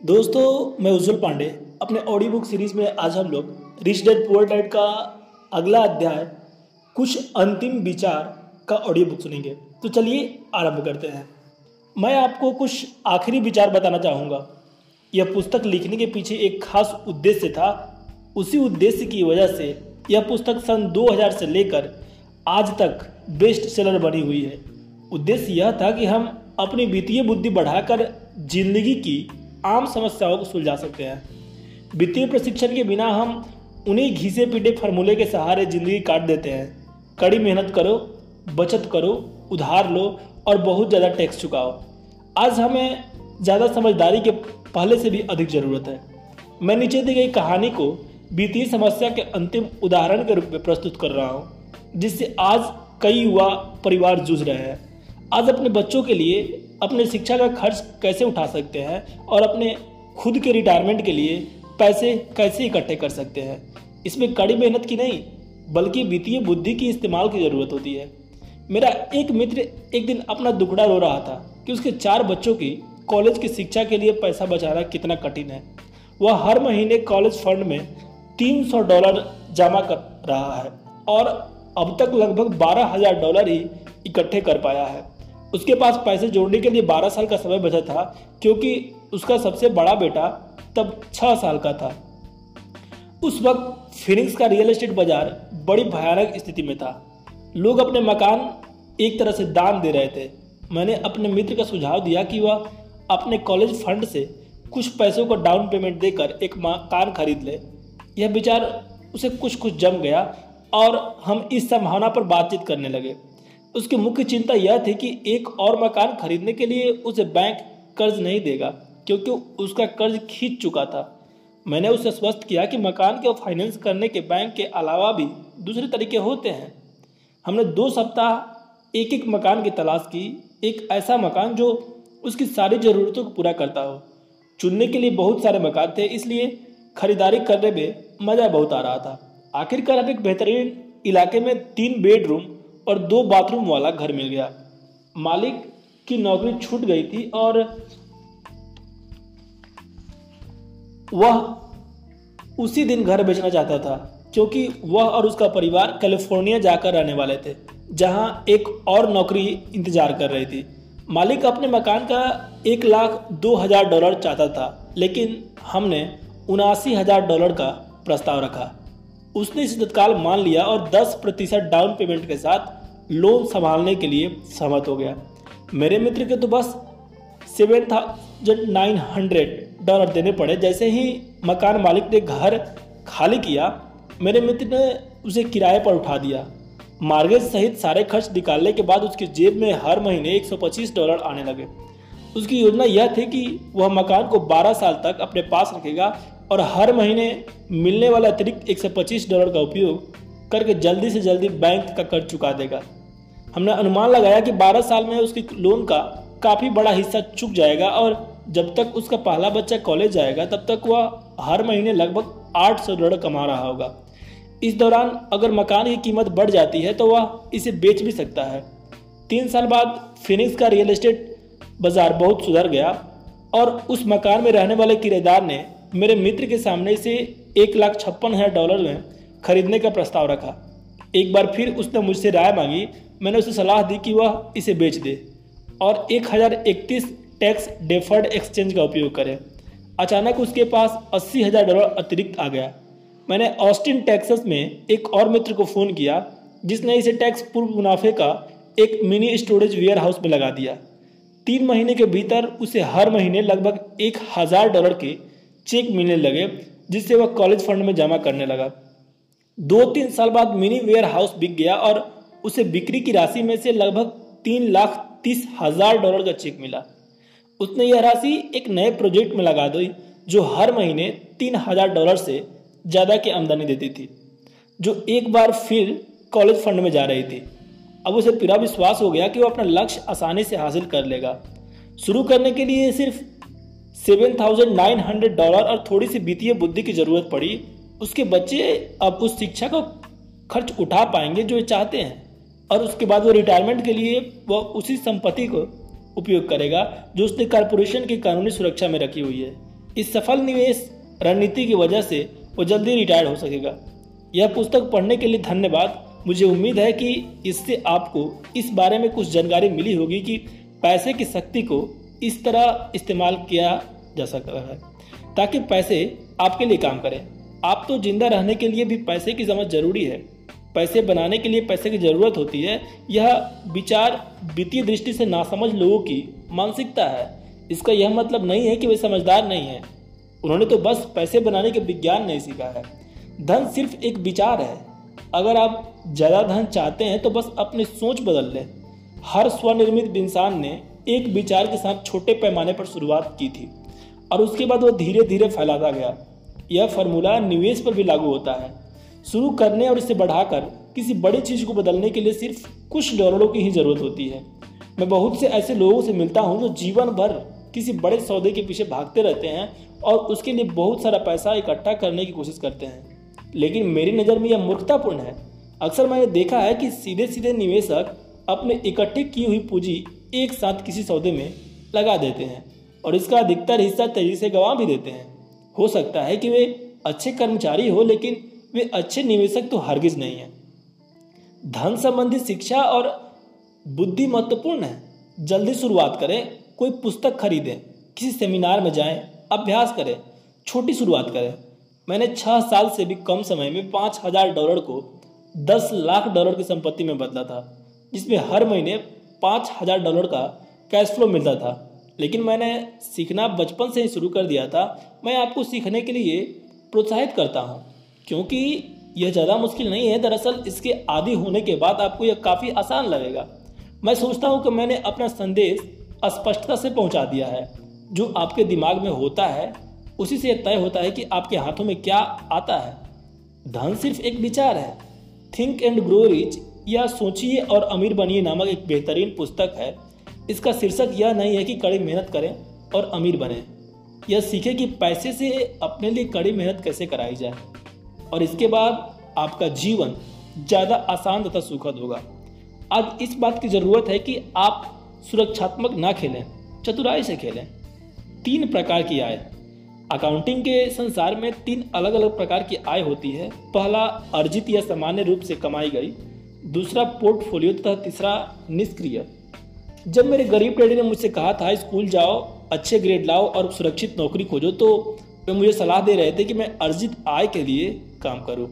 दोस्तों, मैं उज्जवल पांडे। अपने ऑडियो बुक सीरीज़ में आज हम लोग रिच डेड पुअर डैड का अगला अध्याय, कुछ अंतिम विचार का ऑडियो बुक सुनेंगे। तो चलिए आरंभ करते हैं। मैं आपको कुछ आखिरी विचार बताना चाहूँगा। यह पुस्तक लिखने के पीछे एक खास उद्देश्य था। उसी उद्देश्य की वजह से यह पुस्तक सन 2000 से लेकर आज तक बेस्ट सेलर बनी हुई है। उद्देश्य यह था कि हम अपनी वित्तीय बुद्धि बढ़ाकर ज़िंदगी की आम समस्याओं को सुलझा सकते हैं। वित्तीय प्रशिक्षण के बिना हम उन्हीं घिसे पीटे फार्मूले के सहारे ज़िंदगी काट देते हैं। कड़ी मेहनत करो, बचत करो, उधार लो और बहुत ज़्यादा टैक्स चुकाओ। आज हमें ज़्यादा समझदारी के पहले से भी अधिक ज़रूरत है। मैं नीचे दी गई कहानी को वित्तीय समस्या के अंतिम उदाहरण के रूप में प्रस्तुत कर रहा हूँ, जिससे आज कई युवा परिवार जूझ रहे हैं। आज अपने बच्चों के लिए अपने शिक्षा का खर्च कैसे उठा सकते हैं और अपने खुद के रिटायरमेंट के लिए पैसे कैसे इकट्ठे कर सकते हैं? इसमें कड़ी मेहनत की नहीं, बल्कि वित्तीय बुद्धि की इस्तेमाल की ज़रूरत होती है। मेरा एक मित्र एक दिन अपना दुखड़ा रो रहा था कि उसके चार बच्चों की कॉलेज की शिक्षा के लिए पैसा बचाना कितना कठिन है। वह हर महीने कॉलेज फंड में तीन सौ डॉलर जमा कर रहा है और अब तक लगभग बारह हज़ार डॉलर ही इकट्ठे कर पाया है। उसके पास पैसे जोड़ने के लिए 12 साल का समय बचा था, क्योंकि उसका सबसे बड़ा बेटा तब छह साल का था। उस वक्त फिनिक्स का रियल एस्टेट बाज़ार बड़ी भयानक स्थिति में था। लोग अपने मकान एक तरह से दान दे रहे थे। मैंने अपने मित्र का सुझाव दिया कि वह अपने कॉलेज फंड से कुछ पैसों का डाउन पेमेंट देकर एक मकान खरीद ले। यह विचार उसे कुछ कुछ जम गया और हम इस संभावना पर बातचीत करने लगे। उसकी मुख्य चिंता यह थी कि एक और मकान खरीदने के लिए उसे बैंक कर्ज नहीं देगा, क्योंकि उसका कर्ज खींच चुका था। मैंने उसे स्पष्ट किया कि मकान के फाइनेंस करने के बैंक के अलावा भी दूसरे तरीके होते हैं। हमने दो सप्ताह एक एक मकान की तलाश की। एक ऐसा मकान जो उसकी सारी ज़रूरतों को पूरा करता हो। चुनने के लिए बहुत सारे मकान थे, इसलिए खरीदारी करने में मज़ा बहुत आ रहा था। आखिरकार हम एक बेहतरीन इलाके में तीन बेडरूम और दो बाथरूम वाला घर मिल गया। मालिक की नौकरी छूट गई थी और वह उसी दिन घर बेचना चाहता था, क्योंकि वह और उसका परिवार कैलिफ़ोर्निया जाकर रहने वाले थे, जहाँ एक और नौकरी इंतज़ार कर रही थी। मालिक अपने मकान का एक लाख दो हज़ार डॉलर चाहता था, लेकिन हमने उनासी हज़ार डॉलर का प्रस्ताव रखा। उसने इसे तत्काल मान लिया और 10 प्रतिशत डाउन पेमेंट के साथ लोन संभालने के लिए सहमत हो गया। मेरे मित्र के तो बस seven thousand nine hundred dollar देने पड़े। जैसे ही मकान मालिक ने घर खाली किया, मेरे मित्र ने उसे किराए पर उठा दिया। मार्गेज सहित सारे खर्च निकालने के बाद उसकी जेब में हर महीने 125 डॉलर आने लगे। उसकी योजना यह थी कि वह मकान को 12 साल तक अपने पास रखेगा और हर महीने मिलने वाला अतिरिक्त 125 डॉलर का उपयोग करके जल्दी से जल्दी बैंक का कर्ज चुका देगा। हमने अनुमान लगाया कि 12 साल में उसके लोन का काफ़ी बड़ा हिस्सा चुक जाएगा और जब तक उसका पहला बच्चा कॉलेज जाएगा, तब तक वह हर महीने लगभग 800 डॉलर कमा रहा होगा। इस दौरान अगर मकान की कीमत बढ़ जाती है तो वह इसे बेच भी सकता है। तीन साल बाद फिनिक्स का रियल एस्टेट बाज़ार बहुत सुधर गया और उस मकान में रहने वाले किराएदार ने मेरे मित्र के सामने इसे एक लाख छप्पन हज़ार डॉलर में खरीदने का प्रस्ताव रखा। एक बार फिर उसने मुझसे राय मांगी मैंने उसे सलाह दी कि वह इसे बेच दे और एक हज़ार इकतीस टैक्स डेफर्ड एक्सचेंज का उपयोग करे। अचानक उसके पास अस्सी हज़ार डॉलर अतिरिक्त आ गया। मैंने ऑस्टिन, टेक्सस में एक और मित्र को फ़ोन किया, जिसने इसे टैक्स पूर्व मुनाफे का एक मिनी स्टोरेज वेयर हाउस में लगा दिया। तीन महीने के भीतर उसे हर महीने लगभग एक हज़ार डॉलर के चेक मिलने लगे, जिससे वह कॉलेज फंड में जमा करने लगा। दो तीन साल बाद मिनी वेयर हाउस बिक गया और उसे बिक्री की राशि में से लगभग तीन लाख तीस हज़ार डॉलर का चेक मिला। उसने यह राशि एक नए प्रोजेक्ट में लगा दी, जो हर महीने तीन हज़ार डॉलर से ज़्यादा की आमदनी देती थी, जो एक बार फिर कॉलेज फंड में जा रही थी। अब उसे पूरा विश्वास हो गया कि वो अपना लक्ष्य आसानी से हासिल कर लेगा। शुरू करने के लिए सिर्फ़ seven thousand nine hundred dollar और थोड़ी सी वित्तीय बुद्धि की ज़रूरत पड़ी। उसके बच्चे अब उस शिक्षा का खर्च उठा पाएँगे जो चाहते हैं। और उसके बाद वो रिटायरमेंट के लिए वह उसी संपत्ति को उपयोग करेगा, जो उसने कारपोरेशन की कानूनी सुरक्षा में रखी हुई है। इस सफल निवेश रणनीति की वजह से वो जल्दी रिटायर हो सकेगा। यह पुस्तक पढ़ने के लिए धन्यवाद। मुझे उम्मीद है कि इससे आपको इस बारे में कुछ जानकारी मिली होगी कि पैसे की शक्ति को इस तरह इस्तेमाल किया जा सकता है, ताकि पैसे आपके लिए काम करें। आप तो ज़िंदा रहने के लिए भी पैसे की समझ ज़रूरी है। पैसे बनाने के लिए पैसे की ज़रूरत होती है, यह विचार वित्तीय दृष्टि से नासमझ लोगों की मानसिकता है। इसका यह मतलब नहीं है कि वे समझदार नहीं है। उन्होंने तो बस पैसे बनाने के विज्ञान नहीं सीखा है। धन सिर्फ़ एक विचार है। अगर आप ज़्यादा धन चाहते हैं तो बस अपनी सोच बदल लें। हर स्वनिर्मित इंसान ने एक विचार के साथ छोटे पैमाने पर शुरुआत की थी, और उसके बाद वो धीरे धीरे फैलाता गया। यह फार्मूला निवेश पर भी लागू होता है। शुरू करने और इसे बढ़ाकर किसी बड़ी चीज़ को बदलने के लिए सिर्फ़ कुछ डॉलरों की ही ज़रूरत होती है। मैं बहुत से ऐसे लोगों से मिलता हूँ जो जीवन भर किसी बड़े सौदे के पीछे भागते रहते हैं और उसके लिए बहुत सारा पैसा इकट्ठा करने की कोशिश करते हैं। लेकिन मेरी नज़र में यह मूर्खतापूर्ण है। अक्सर मैंने देखा है कि सीधे सीधे निवेशक अपने इकट्ठे की हुई पूंजी एक साथ किसी सौदे में लगा देते हैं और इसका अधिकतर हिस्सा तेज़ी से गंवा भी देते हैं। हो सकता है कि वे अच्छे कर्मचारी हो, लेकिन वे अच्छे निवेशक तो हरगिज नहीं है। धन संबंधी शिक्षा और बुद्धि महत्वपूर्ण है। जल्दी शुरुआत करें, कोई पुस्तक खरीदें, किसी सेमिनार में जाएँ, अभ्यास करें, छोटी शुरुआत करें। मैंने छह साल से भी कम समय में पाँच हज़ार डॉलर को दस लाख डॉलर की संपत्ति में बदला था, जिसमें हर महीने पाँच हज़ार डॉलर का कैश फ्लो मिलता था। लेकिन मैंने सीखना बचपन से ही शुरू कर दिया था। मैं आपको सीखने के लिए प्रोत्साहित करता हूँ। क्योंकि यह ज़्यादा मुश्किल नहीं है। दरअसल इसके आदि होने के बाद आपको यह काफ़ी आसान लगेगा। मैं सोचता हूँ कि मैंने अपना संदेश स्पष्टता से पहुँचा दिया है। जो आपके दिमाग में होता है, उसी से तय होता है कि आपके हाथों में क्या आता है। धन सिर्फ़ एक विचार है। थिंक एंड ग्रो रिच या सोचिए और अमीर बनिए नामक एक बेहतरीन पुस्तक है। इसका शीर्षक यह नहीं है कि कड़ी मेहनत करें और अमीर बने। यह सीखें कि पैसे से अपने लिए कड़ी मेहनत कैसे कराई जाए। और इसके बाद आपका जीवन ज़्यादा आसान तथा सुखद होगा। आज इस बात की ज़रूरत है कि आप सुरक्षात्मक ना खेलें, चतुराई से खेलें। तीन प्रकार की आय। अकाउंटिंग के संसार में तीन अलग अलग प्रकार की आय होती है। पहला, अर्जित या सामान्य रूप से कमाई गई। दूसरा, पोर्टफोलियो तथा तीसरा, निष्क्रिय। जब मेरे गरीब डैडी ने मुझसे कहा था, स्कूल जाओ, अच्छे ग्रेड लाओ और सुरक्षित नौकरी खोजो तो वे मुझे सलाह दे रहे थे कि मैं अर्जित आय के लिए काम करूँ।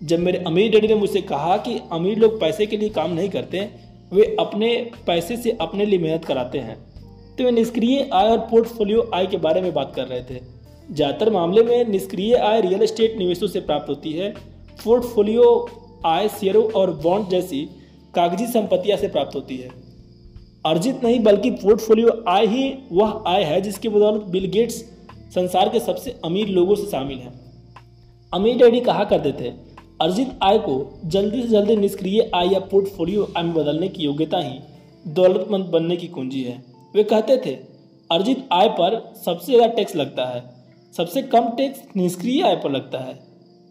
जब मेरे अमीर डैडी ने मुझसे कहा कि अमीर लोग पैसे के लिए काम नहीं करते, वे अपने पैसे से अपने लिए मेहनत कराते हैं। तो वे निष्क्रिय आय और पोर्टफोलियो आय के बारे में बात कर रहे थे। ज़्यादातर मामले में निष्क्रिय आय रियल एस्टेट निवेशों से प्राप्त होती है। पोर्टफोलियो आय शेयरों और बॉन्ड जैसी कागज़ी संपत्तियाँ से प्राप्त होती है। अर्जित नहीं बल्कि पोर्टफोलियो आय ही वह आय है जिसकी बदौलत बिल गेट्स संसार के सबसे अमीर लोगों से शामिल हैं। अमीर डैडी कहा करते थे, अर्जित आय को जल्दी से जल्दी निष्क्रिय आय या पोर्टफोलियो आय में बदलने की योग्यता ही दौलतमंद बनने की कुंजी है। वे कहते थे, अर्जित आय पर सबसे ज़्यादा टैक्स लगता है, सबसे कम टैक्स निष्क्रिय आय पर लगता है।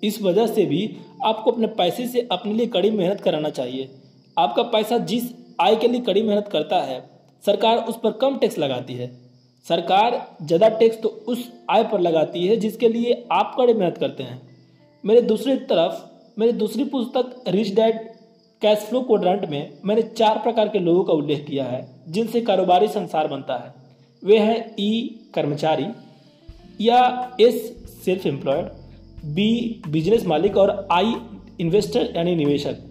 इस वजह से भी आपको अपने पैसे से अपने लिए कड़ी मेहनत कराना चाहिए। आपका पैसा जिस आय के लिए कड़ी मेहनत करता है, सरकार उस पर कम टैक्स लगाती है। सरकार ज़्यादा टैक्स तो उस आय पर लगाती है जिसके लिए आप कड़ी मेहनत करते हैं। मेरे दूसरी तरफ़ मेरी दूसरी पुस्तक rich dad cash flow quadrant में मैंने चार प्रकार के लोगों का उल्लेख किया है, जिनसे कारोबारी संसार बनता है। वे हैं ई कर्मचारी, या S self employed B business मालिक और आई इन्वेस्टर यानी निवेशक।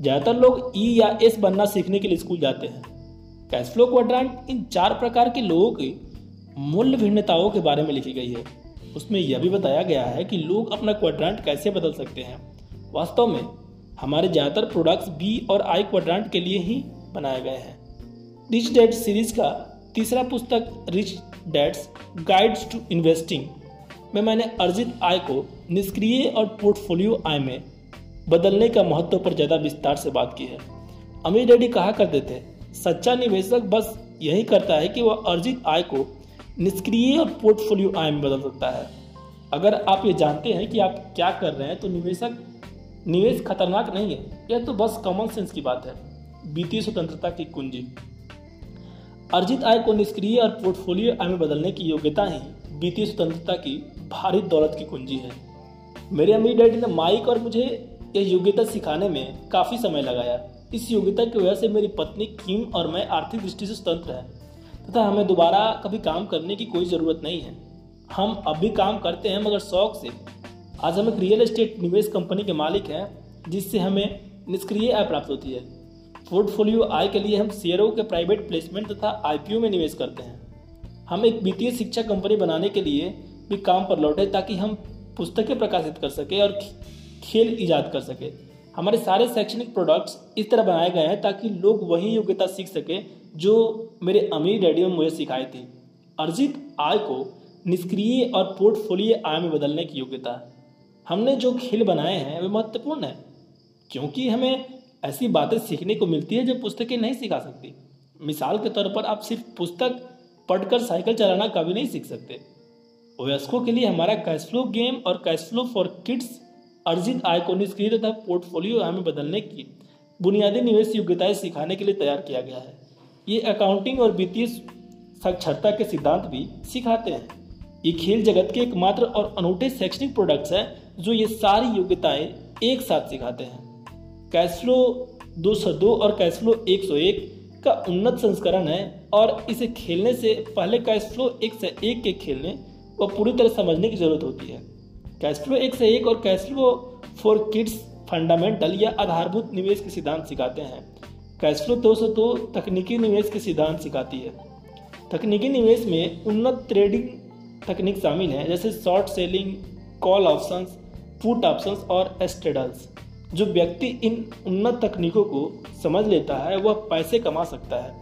ज़्यादातर लोग ई या एस बनना सीखने के लिए स्कूल जाते हैं। कैश फ्लो क्वाड्रांट इन चार प्रकार के लोगों की मूल्य भिन्नताओं के बारे में लिखी गई है। उसमें यह भी बताया गया है कि लोग अपना क्वाड्रांट कैसे बदल सकते हैं। वास्तव में, हमारे ज़्यादातर प्रोडक्ट्स बी और आई क्वाड्रांट के लिए ही बनाए गए हैं। रिच डैड सीरीज़ का तीसरा पुस्तक rich dad's guides to investing में मैंने अर्जित आय को निष्क्रिय और पोर्टफोलियो आय में बदलने का महत्व पर ज़्यादा विस्तार से बात की है। अमीर डैडी कहा करते थे, सच्चा निवेशक बस यही करता है कि वह अर्जित आय को निष्क्रिय और पोर्टफोलियो आय में बदल सकता है। अगर आप ये जानते हैं कि आप क्या कर रहे हैं तो निवेशक, निवेश खतरनाक नहीं है। यह तो बस कॉमन सेंस की बात है। वित्तीय स्वतंत्रता की कुंजी। अर्जित आय को निष्क्रिय और पोर्टफोलियो आय में बदलने की योग्यता ही वित्तीय स्वतंत्रता की भारी दौलत की कुंजी है। मेरे अमीर डैडी ने माइक और मुझे यह योग्यता सिखाने में काफ़ी समय लगाया। इस योग्यता की वजह से मेरी पत्नी किम और मैं आर्थिक दृष्टि से स्वतंत्र हैं। तथा हमें दोबारा कभी काम करने की कोई ज़रूरत नहीं है। हम अब भी काम करते हैं मगर शौक से। आज हम एक रियल एस्टेट निवेश कंपनी के मालिक हैं, जिससे हमें निष्क्रिय आय प्राप्त होती है। पोर्टफोलियो आय के लिए हम शेयरों के प्राइवेट प्लेसमेंट तथा आईपीओ में निवेश करते हैं। हम एक वित्तीय शिक्षा कंपनी बनाने के लिए भी काम पर लौटे ताकि हम पुस्तकें प्रकाशित कर सके और खेल ईजाद कर सके। हमारे सारे शैक्षणिक प्रोडक्ट्स इस तरह बनाए गए हैं ताकि लोग वही योग्यता सीख सके जो मेरे अमीर डैडी ने मुझे सिखाई थी। अर्जित आय को निष्क्रिय और पोर्टफोलियो आय में बदलने की योग्यता। हमने जो खेल बनाए हैं, वे महत्वपूर्ण है, क्योंकि हमें ऐसी बातें सीखने को मिलती है जो पुस्तकें नहीं सिखा सकती। मिसाल के तौर पर आप सिर्फ़ पुस्तक पढ़कर साइकिल चलाना कभी नहीं सीख सकते। वयस्कों के लिए हमारा कैश फ्लो गेम और कैश फ्लो फॉर किड्स अर्जित आय को निष्क्रिय तथा पोर्टफोलियो आय में बदलने की बुनियादी निवेश योग्यताएँ सिखाने के लिए तैयार किया गया है। ये अकाउंटिंग और वित्तीय साक्षरता के सिद्धांत भी सिखाते हैं। ये खेल जगत के एकमात्र और अनूठे शैक्षणिक प्रोडक्ट्स हैं, जो ये सारी योग्यताएँ एक साथ सिखाते हैं। कैश फ्लो 202 और कैश फ्लो 101 का उन्नत संस्करण है और इसे खेलने से पहले कैश फ्लो एक से एक के खेलने व पूरी तरह समझने की ज़रूरत होती है। कैश फ्लो एक से एक और cash flow for kids fundamental या आधारभूत निवेश के सिद्धांत सिखाते हैं। कैश फ्लो दो सौ दो तकनीकी निवेश के सिद्धांत सिखाती है। तकनीकी निवेश में उन्नत ट्रेडिंग तकनीक शामिल है, जैसे short selling call options put options और एस्ट्रेडल्स जो व्यक्ति इन उन्नत तकनीकों को समझ लेता है, वह पैसे कमा सकता है।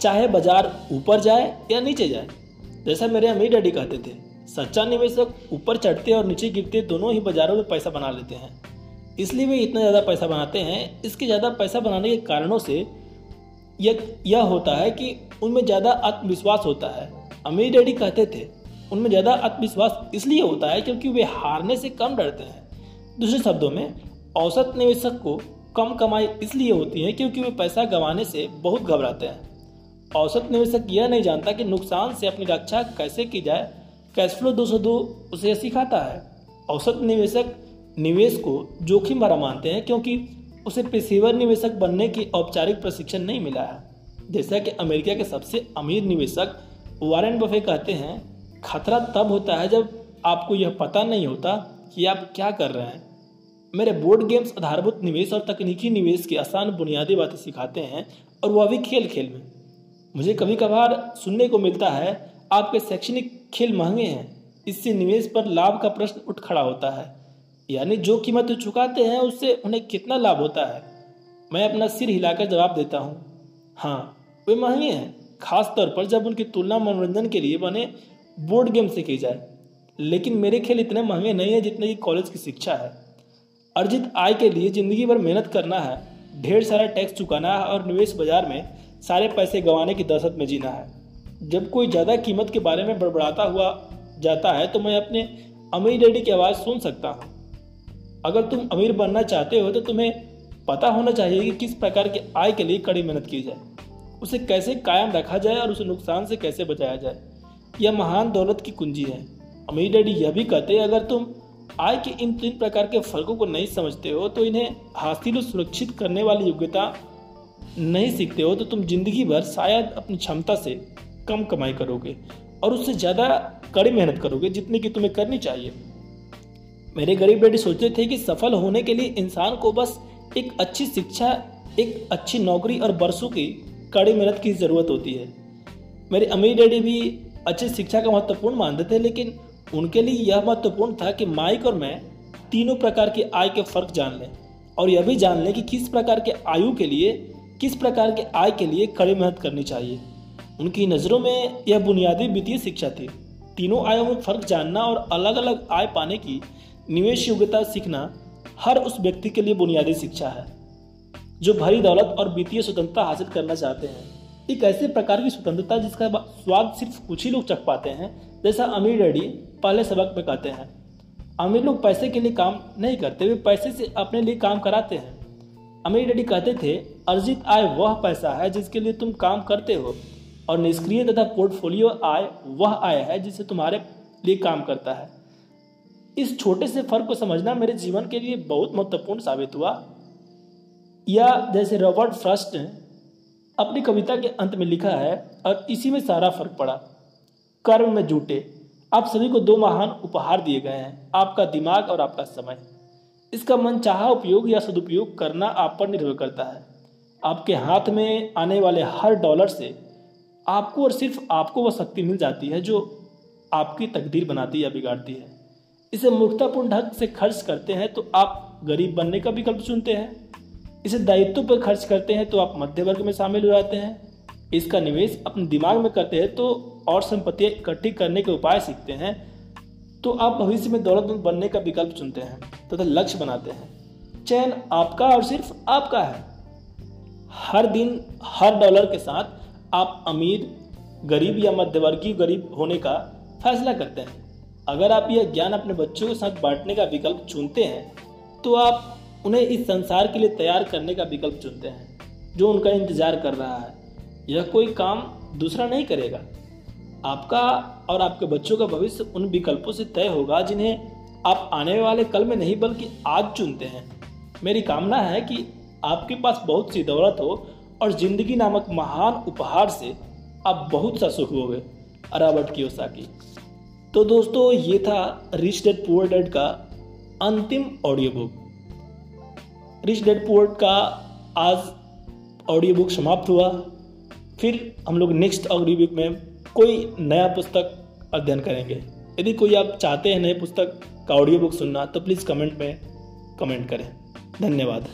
चाहे बाज़ार ऊपर जाए या नीचे जाए, जैसा मेरे अमीर डैडी कहते थे, सच्चा निवेशक ऊपर चढ़ते और नीचे गिरते दोनों ही बाजारों में पैसा बना लेते हैं। इसलिए वे इतना ज़्यादा पैसा बनाते हैं। इसके ज़्यादा पैसा बनाने के कारणों से यह यह होता है कि उनमें ज़्यादा आत्मविश्वास होता है। अमीर डैडी कहते थे, उनमें ज़्यादा आत्मविश्वास इसलिए होता है क्योंकि वे हारने से कम डरते हैं। दूसरे शब्दों में, औसत निवेशक को कम कमाई इसलिए होती है क्योंकि वे पैसा गंवाने से बहुत घबराते हैं। औसत निवेशक यह नहीं जानता कि नुकसान से अपनी रक्षा कैसे की जाए। कैश फ्लो दो सौ दो उसे सिखाता है। औसत निवेशक निवेश को जोखिम भरा मानते हैं क्योंकि उसे पेशेवर निवेशक बनने की औपचारिक प्रशिक्षण नहीं मिला है। जैसा कि अमेरिका के सबसे अमीर निवेशक वारेन बफे कहते हैं, खतरा तब होता है जब आपको यह पता नहीं होता कि आप क्या कर रहे हैं। मेरे बोर्ड गेम्स आधारभूत निवेश और तकनीकी निवेश की आसान बुनियादी बातें सिखाते हैं और वह भी खेल खेल में। मुझे कभी कभार सुनने को मिलता है, आपके शैक्षणिक खेल महँगे हैं, इससे निवेश पर लाभ का प्रश्न उठ खड़ा होता है। यानी जो कीमत चुकाते हैं, उससे उन्हें कितना लाभ होता है? मैं अपना सिर हिलाकर जवाब देता हूँ। हाँ वे महँगे हैं खास तौर पर जब उनकी तुलना मनोरंजन के लिए बने बोर्ड गेम से की जाए। लेकिन मेरे खेल इतने महँगे नहीं है जितने की कॉलेज की शिक्षा है। अर्जित आय के लिए ज़िंदगी भर मेहनत करना है, ढेर सारा टैक्स चुकाना है और निवेश बाज़ार में सारे पैसे गंवाने की दहशत में जीना है। जब कोई ज़्यादा कीमत के बारे में बड़बड़ाता हुआ जाता है तो मैं अपने अमीर डैडी की आवाज़ सुन सकता हूँ। अगर तुम अमीर बनना चाहते हो तो तुम्हें पता होना चाहिए कि किस प्रकार के आय के लिए कड़ी मेहनत की जाए। उसे कैसे कायम रखा जाए और उसे नुकसान से कैसे बचाया जाए। यह महान दौलत की कुंजी है। अमीर डैडी यह भी कहते हैं, अगर तुम आय के इन तीन प्रकार के फर्कों को नहीं समझते हो तो इन्हें हासिल और सुरक्षित करने वाली योग्यता नहीं सीखते हो तो तुम ज़िंदगी भर शायद अपनी क्षमता से कम कमाई करोगे और उससे ज़्यादा कड़ी मेहनत करोगे जितनी की तुम्हें करनी चाहिए। मेरे गरीब बेटे सोचते थे कि सफल होने के लिए इंसान को बस एक अच्छी शिक्षा, एक अच्छी नौकरी और बरसों की कड़ी मेहनत की ज़रूरत होती है। मेरे अमीर डैडी भी अच्छी शिक्षा का महत्वपूर्ण मानते थे, लेकिन उनके लिए यह महत्वपूर्ण था कि माइक और मैं तीनों प्रकार की आय के फ़र्क जान लें और यह भी जान लें कि किस प्रकार के आयु के लिए, किस प्रकार के आय के लिए कड़ी मेहनत करनी चाहिए। उनकी नज़रों में यह बुनियादी वित्तीय शिक्षा थी। तीनों आयों में फ़र्क जानना और अलग अलग आय पाने की निवेश योग्यता सीखना हर उस व्यक्ति के लिए बुनियादी शिक्षा है, जो भरी दौलत और वित्तीय स्वतंत्रता हासिल करना चाहते हैं। एक ऐसे प्रकार की स्वतंत्रता जिसका स्वाद सिर्फ़ कुछ ही लोग चख पाते हैं, जैसा अमीर डैडी पहले सबक में कहते हैं। अमीर लोग पैसे के लिए काम नहीं करते, वे पैसे से अपने लिए काम कराते हैं। अमीर डैडी कहते थे, अर्जित आय वह पैसा है जिसके लिए तुम काम करते हो, और निष्क्रिय तथा पोर्टफोलियो आय वह आय है जिसे तुम्हारे लिए काम करता है। इस छोटे से फ़र्क को समझना मेरे जीवन के लिए बहुत महत्वपूर्ण साबित हुआ। या जैसे रॉबर्ट फ्रस्ट ने अपनी कविता के अंत में लिखा है, और इसी में सारा फ़र्क पड़ा। कर्म में जुटे। आप सभी को दो महान उपहार दिए गए हैं, आपका दिमाग और आपका समय। इसका मन चाह उपयोग या सदुपयोग करना आप पर निर्भर करता है। आपके हाथ में आने वाले हर डॉलर से आपको और सिर्फ़ आपको वह शक्ति मिल जाती है जो आपकी तकदीर बनाती या बिगाड़ती है। इसे मूर्खतापूर्ण ढंग से खर्च करते हैं तो आप गरीब बनने का विकल्प चुनते हैं। इसे दायित्व पर खर्च करते हैं तो आप मध्य वर्ग में शामिल हो जाते हैं। इसका निवेश अपने दिमाग में करते हैं तो और संपत्तियाँ इकट्ठी करने के उपाय सीखते हैं। तो आप भविष्य में दौलतमंद बनने का विकल्प चुनते हैं तथा तो लक्ष्य बनाते हैं। चयन आपका और सिर्फ़ आपका है। हर दिन हर डॉलर के साथ आप अमीर, गरीब या मध्यवर्गीय गरीब होने का फैसला करते हैं। अगर आप यह ज्ञान अपने बच्चों के साथ बांटने का विकल्प चुनते हैं तो आप उन्हें इस संसार के लिए तैयार करने का विकल्प चुनते हैं, जो उनका इंतज़ार कर रहा है। यह कोई काम दूसरा नहीं करेगा। आपका और आपके बच्चों का भविष्य उन विकल्पों से तय होगा, जिन्हें आप आने वाले कल में नहीं, बल्कि आज चुनते हैं। मेरी कामना है कि आपके पास बहुत सी दौलत हो और ज़िंदगी नामक महान उपहार से आप बहुत सा सुख होगे अराबट की ओसा की तो दोस्तों, ये था रिच डेड पुअर डेड का अंतिम audio book rich dad poor का आज ऑडियो बुक समाप्त हुआ। फिर हम लोग नेक्स्ट ऑडियो बुक में कोई नया पुस्तक अध्ययन करेंगे। यदि कोई आप चाहते हैं नए पुस्तक का ऑडियो बुक सुनना तो प्लीज़ कमेंट में कमेंट करें। धन्यवाद।